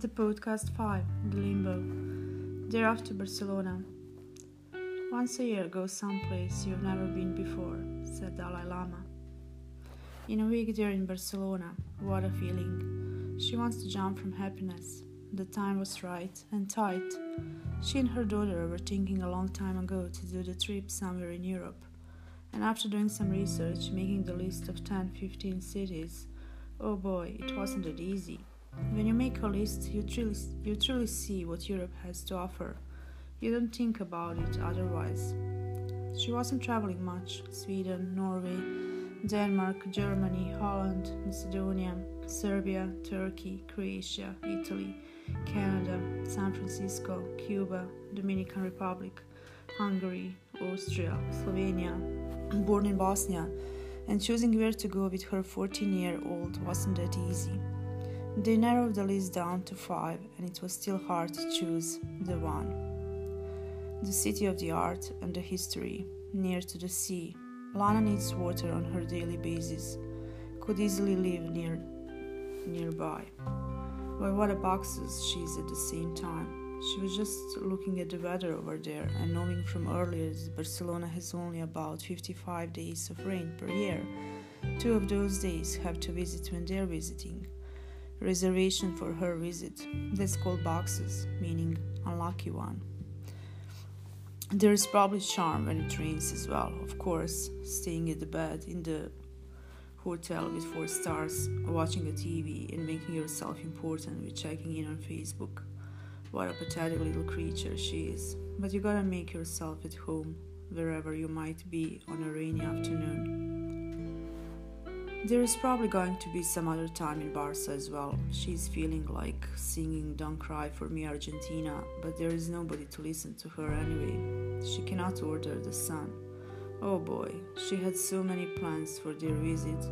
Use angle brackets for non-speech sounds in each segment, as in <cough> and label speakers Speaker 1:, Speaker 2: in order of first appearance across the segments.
Speaker 1: The podcast 5 The Limbo. They're off to Barcelona. Once a year, go someplace you've never been before, said Dalai Lama. In a week, they're in Barcelona. What a feeling. She wants to jump from happiness. The time was right and tight. She and her daughter were thinking a long time ago to do the trip somewhere in Europe. And after doing some research, making the list of 10 15 cities, oh boy, it wasn't that easy. When you make a list, you truly, you truly see what Europe has to offer. You don't think about it otherwise. She wasn't traveling much Sweden, Norway, Denmark, Germany, Holland, Macedonia, Serbia, Turkey, Croatia, Italy, Canada, San Francisco, Cuba, Dominican Republic, Hungary, Austria, Slovenia, born in Bosnia, and choosing where to go with her 14 year old wasn't that easy. They narrowed the list down to five, and it was still hard to choose the one. The city of the art and the history, near to the sea. Lana needs water on her daily basis, could easily live near nearby. But what a baksuz she is at the same time. She was just looking at the weather over there and knowing from earlier that Barcelona has only about 55 days of rain per year. Two of those days have to visit when they're visiting. Reservation for her visit. That's called baksuz, meaning unlucky one. There is probably charm when it rains as well, of course, staying at the bed in the hotel with four stars, watching a TV, and making yourself important with checking in on Facebook. What a pathetic little creature she is. But you gotta make yourself at home, wherever you might be on a rainy afternoon. There is probably going to be some other time in Barca as well. She's feeling like singing Don't Cry for Me Argentina, but there is nobody to listen to her anyway. She cannot order the sun. Oh boy, she had so many plans for their visit,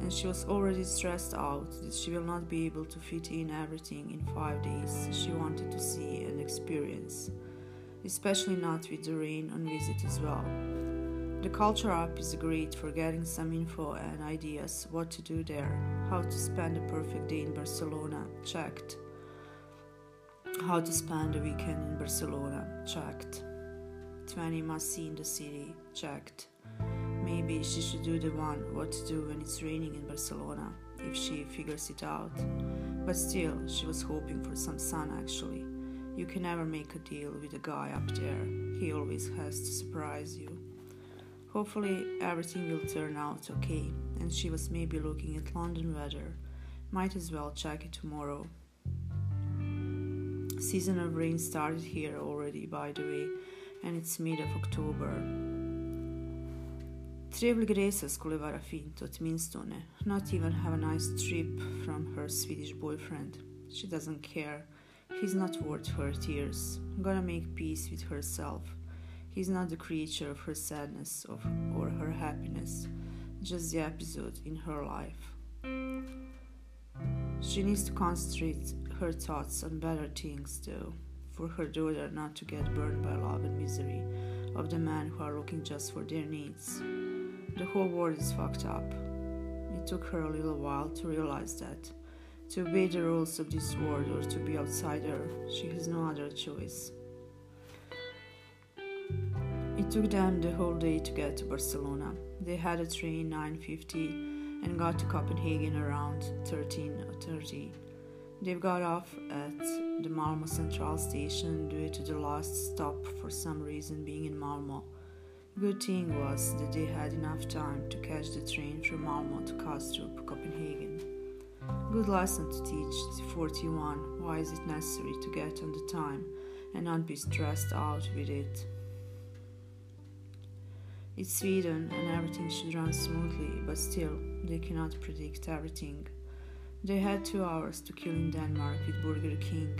Speaker 1: and she was already stressed out that she will not be able to fit in everything in five days she wanted to see and experience, especially not with the rain on visit as well. The culture app is great for getting some info and ideas what to do there, how to spend a perfect day in Barcelona, checked. How to spend a weekend in Barcelona, checked. 20 must see in the city, checked. Maybe she should do the one what to do when it's raining in Barcelona, if she figures it out. But still, she was hoping for some sun actually. You can never make a deal with a guy up there, he always has to surprise you. Hopefully, everything will turn out okay, and she was maybe looking at London weather. Might as well check it tomorrow. Season of rain started here already, by the way, and it's mid of October. Trevlig resa vara fint åtminstone. Not even have a nice trip from her Swedish boyfriend. She doesn't care. He's not worth her tears. Gonna make peace with herself. He's not the creature of her sadness or her happiness, just the episode in her life. She needs to concentrate her thoughts on better things, though, for her daughter not to get burned by love and misery of the men who are looking just for their needs. The whole world is fucked up. It took her a little while to realize that. To obey the rules of this world or to be outsider, she has no other choice. It took them the whole day to get to Barcelona. They had a train 9:50 and got to Copenhagen around 13:30. They got off at the Malmo Central station due to the last stop for some reason being in Malmo. Good thing was that they had enough time to catch the train from Malmo to Kastrup, Copenhagen. Good lesson to teach the 41 why is it necessary to get on the time and not be stressed out with it. It's Sweden and everything should run smoothly, but still, they cannot predict everything. They had two hours to kill in Denmark with Burger King.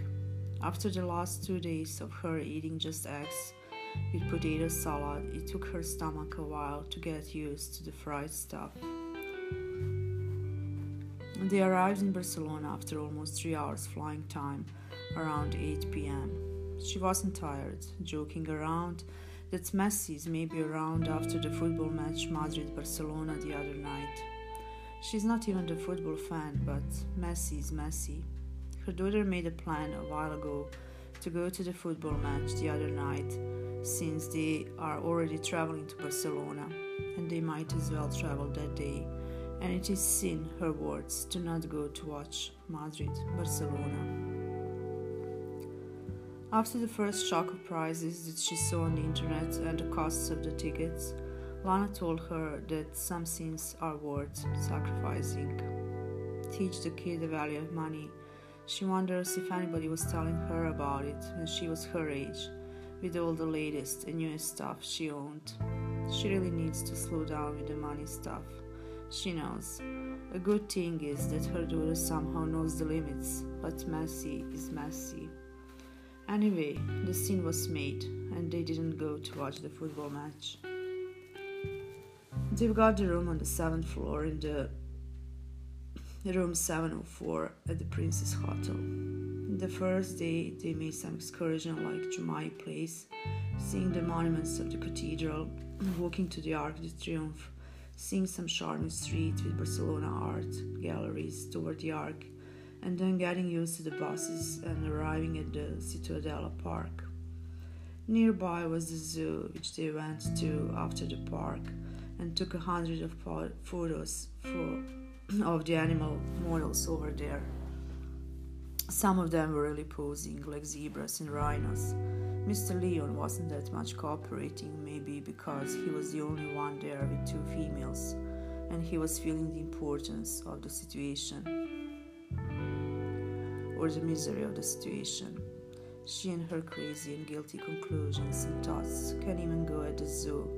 Speaker 1: After the last two days of her eating just eggs with potato salad, it took her stomach a while to get used to the fried stuff. They arrived in Barcelona after almost three hours flying time, around 8 pm. She wasn't tired, joking around that Messi's may be around after the football match Madrid Barcelona the other night. She's not even a football fan, but Messi is Messi. Her daughter made a plan a while ago to go to the football match the other night, since they are already traveling to Barcelona, and they might as well travel that day. And it is sin, her words, to not go to watch Madrid, Barcelona. After the first shock of prices that she saw on the internet and the costs of the tickets, Lana told her that some sins are worth sacrificing. Teach the kid the value of money. She wonders if anybody was telling her about it when she was her age, with all the latest and newest stuff she owned. She really needs to slow down with the money stuff. She knows. A good thing is that her daughter somehow knows the limits, but messy is messy. Anyway, the scene was made, and they didn't go to watch the football match. They've got the room on the seventh floor in the room 704 at the Princess Hotel. The first day, they made some excursion like Jumai Place, seeing the monuments of the cathedral, walking to the Arc de Triomphe, seeing some charming streets with Barcelona art galleries toward the Arc, and then getting used to the buses and arriving at the Citadella Park. Nearby was the zoo, which they went to after the park and took a hundred of photos for, <clears throat> of the animal models over there. Some of them were really posing like zebras and rhinos. Mr. Leon wasn't that much cooperating, maybe because he was the only one there with two females, and he was feeling the importance of the situation or the misery of the situation. She and her crazy and guilty conclusions and thoughts can even go at the zoo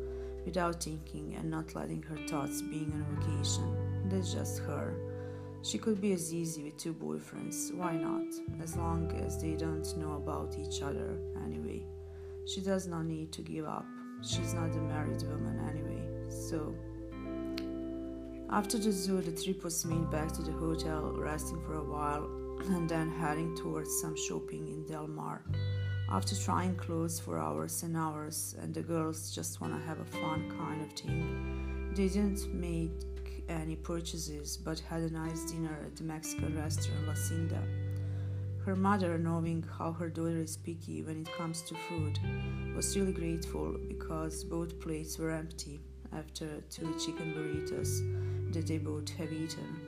Speaker 1: without thinking and not letting her thoughts being on vacation. That's just her. She could be as easy with two boyfriends, why not? As long as they don't know about each other anyway. She does not need to give up. She's not a married woman anyway, so. After the zoo, the trip was made back to the hotel, resting for a while and then heading towards some shopping in Del Mar. After trying clothes for hours and hours, and the girls just want to have a fun kind of thing, didn't make any purchases but had a nice dinner at the Mexican restaurant La Cinta. Her mother, knowing how her daughter is picky when it comes to food, was really grateful because both plates were empty after two chicken burritos that they both have eaten.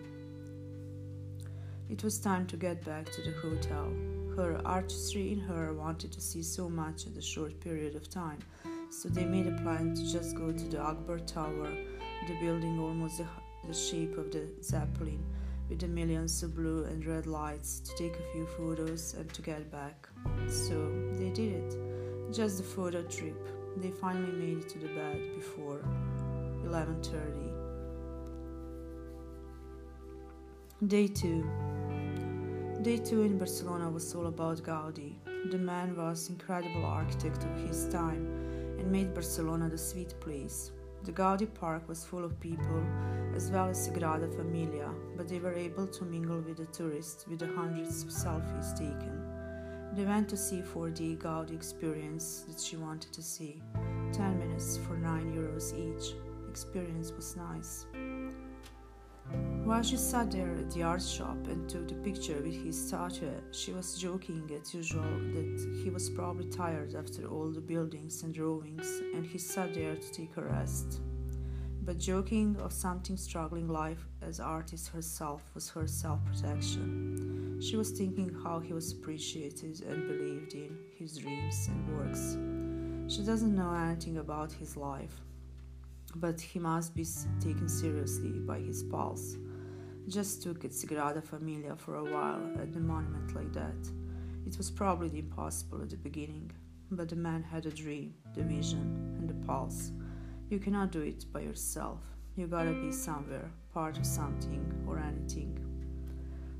Speaker 1: It was time to get back to the hotel. Her artistry in her wanted to see so much in a short period of time, so they made a plan to just go to the Agbar Tower, the building almost the, the shape of the Zeppelin, with the millions of blue and red lights, to take a few photos and to get back. So they did it. Just a photo trip. They finally made it to the bed before 11:30. Day 2 Day 2 in Barcelona was all about Gaudi. The man was incredible architect of his time and made Barcelona the sweet place. The Gaudi Park was full of people, as well as Sagrada Familia, but they were able to mingle with the tourists with the hundreds of selfies taken. They went to see 4D Gaudi experience that she wanted to see. 10 minutes for 9 euros each. Experience was nice. While she sat there at the art shop and took the picture with his statue, uh, she was joking uh, as usual that he was probably tired after all the buildings and drawings and he sat there to take a rest. But joking of something struggling life as artist herself was her self protection. She was thinking how he was appreciated and believed in his dreams and works. She doesn't know anything about his life, but he must be taken seriously by his pals. Just took at Sagrada Familia for a while at the monument like that. It was probably impossible at the beginning, but the man had a dream, the vision, and the pulse. You cannot do it by yourself. You gotta be somewhere, part of something or anything.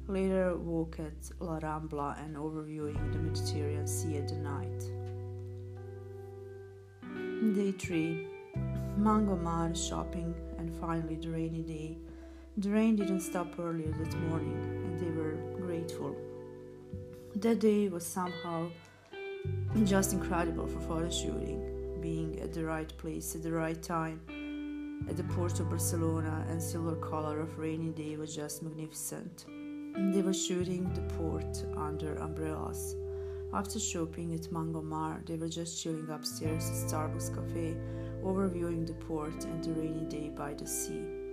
Speaker 1: Later, walk at La Rambla and overviewing the Mediterranean Sea at the night. Day 3 Mar shopping, and finally the rainy day. The rain didn't stop earlier that morning, and they were grateful. That day was somehow just incredible for photo shooting, being at the right place at the right time. At the port of Barcelona and silver color of rainy day was just magnificent. They were shooting the port under umbrellas. After shopping at Mango Mar, they were just chilling upstairs at Starbucks Cafe, overviewing the port and the rainy day by the sea.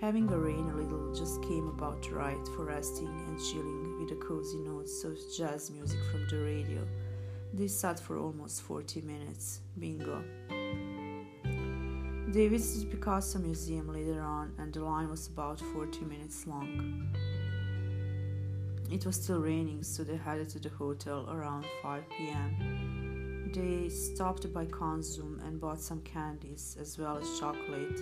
Speaker 1: Having a rain a little just came about right for resting and chilling with the cozy notes of jazz music from the radio. They sat for almost 40 minutes. Bingo. They visited Picasso Museum later on, and the line was about 40 minutes long. It was still raining, so they headed to the hotel around 5 pm. They stopped by Konzum and bought some candies as well as chocolate.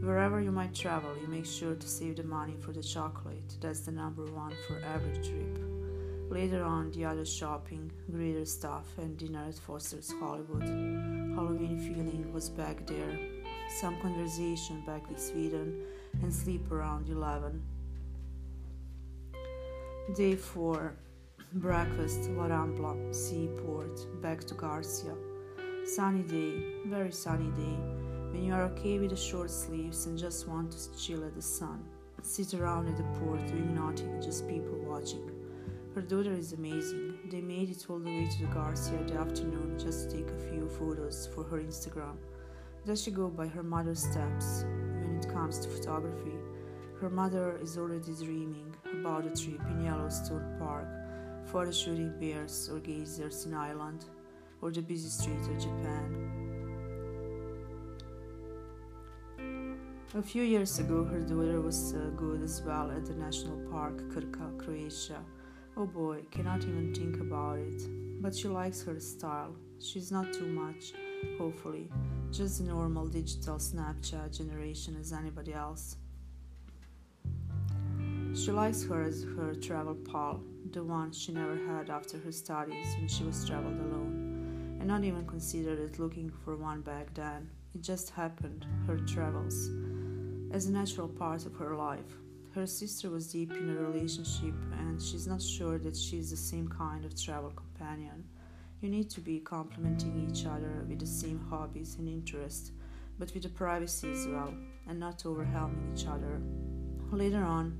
Speaker 1: Wherever you might travel, you make sure to save the money for the chocolate. That's the number one for every trip. Later on, the other shopping, greater stuff, and dinner at Foster's Hollywood. Halloween feeling was back there. Some conversation back with Sweden, and sleep around 11. Day 4 Breakfast, La Rambla, Seaport, back to Garcia. Sunny day, very sunny day, when you are okay with the short sleeves and just want to chill at the sun. Sit around at the port doing nothing, just people watching. Her daughter is amazing. They made it all the way to the Garcia the afternoon just to take a few photos for her Instagram. Does she go by her mother's steps when it comes to photography? Her mother is already dreaming about a trip in Yellowstone Park, photo shooting bears or geysers in Ireland, or the busy streets of Japan. A few years ago, her daughter was uh, good as well at the national park Krka, Croatia. Oh boy, cannot even think about it. But she likes her style. She's not too much, hopefully, just the normal digital Snapchat generation as anybody else. She likes her as her travel pal, the one she never had after her studies when she was traveled alone, and not even considered it looking for one back then. It just happened, her travels, as a natural part of her life. Her sister was deep in a relationship, and she's not sure that she's the same kind of travel companion. You need to be complementing each other with the same hobbies and interests, but with the privacy as well, and not overwhelming each other. Later on,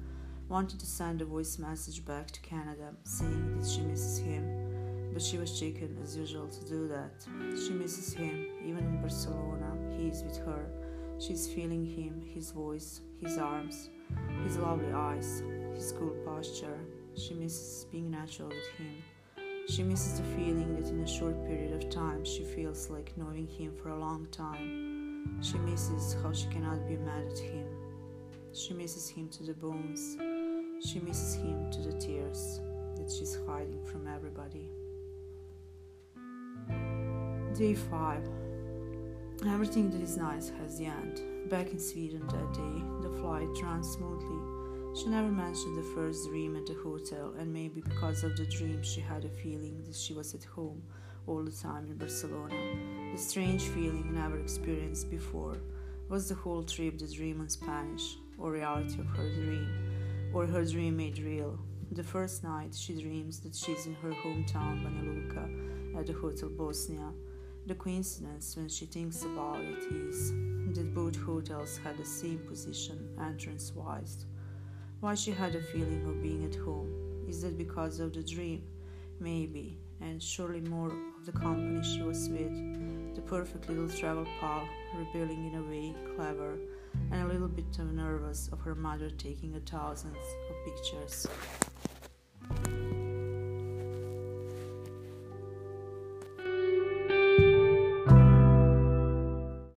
Speaker 1: wanted to send a voice message back to Canada saying that she misses him, but she was shaken as usual to do that. She misses him, even in Barcelona, he is with her. She's feeling him, his voice, his arms, his lovely eyes, his cool posture. She misses being natural with him. She misses the feeling that in a short period of time she feels like knowing him for a long time. She misses how she cannot be mad at him. She misses him to the bones. She misses him to the tears that she's hiding from everybody. Day 5 Everything that is nice has the end. Back in Sweden that day, the flight ran smoothly. She never mentioned the first dream at the hotel, and maybe because of the dream, she had a feeling that she was at home all the time in Barcelona. The strange feeling never experienced before. Was the whole trip the dream in Spanish, or reality of her dream? or her dream made real. The first night, she dreams that she's in her hometown, Banja Luka, at the Hotel Bosnia. The coincidence, when she thinks about it, is that both hotels had the same position entrance wise. Why she had a feeling of being at home? Is that because of the dream? Maybe, and surely more of the company she was with. The perfect little travel pal, rebelling in a way, clever, and a little bit nervous of her mother taking a thousands of pictures.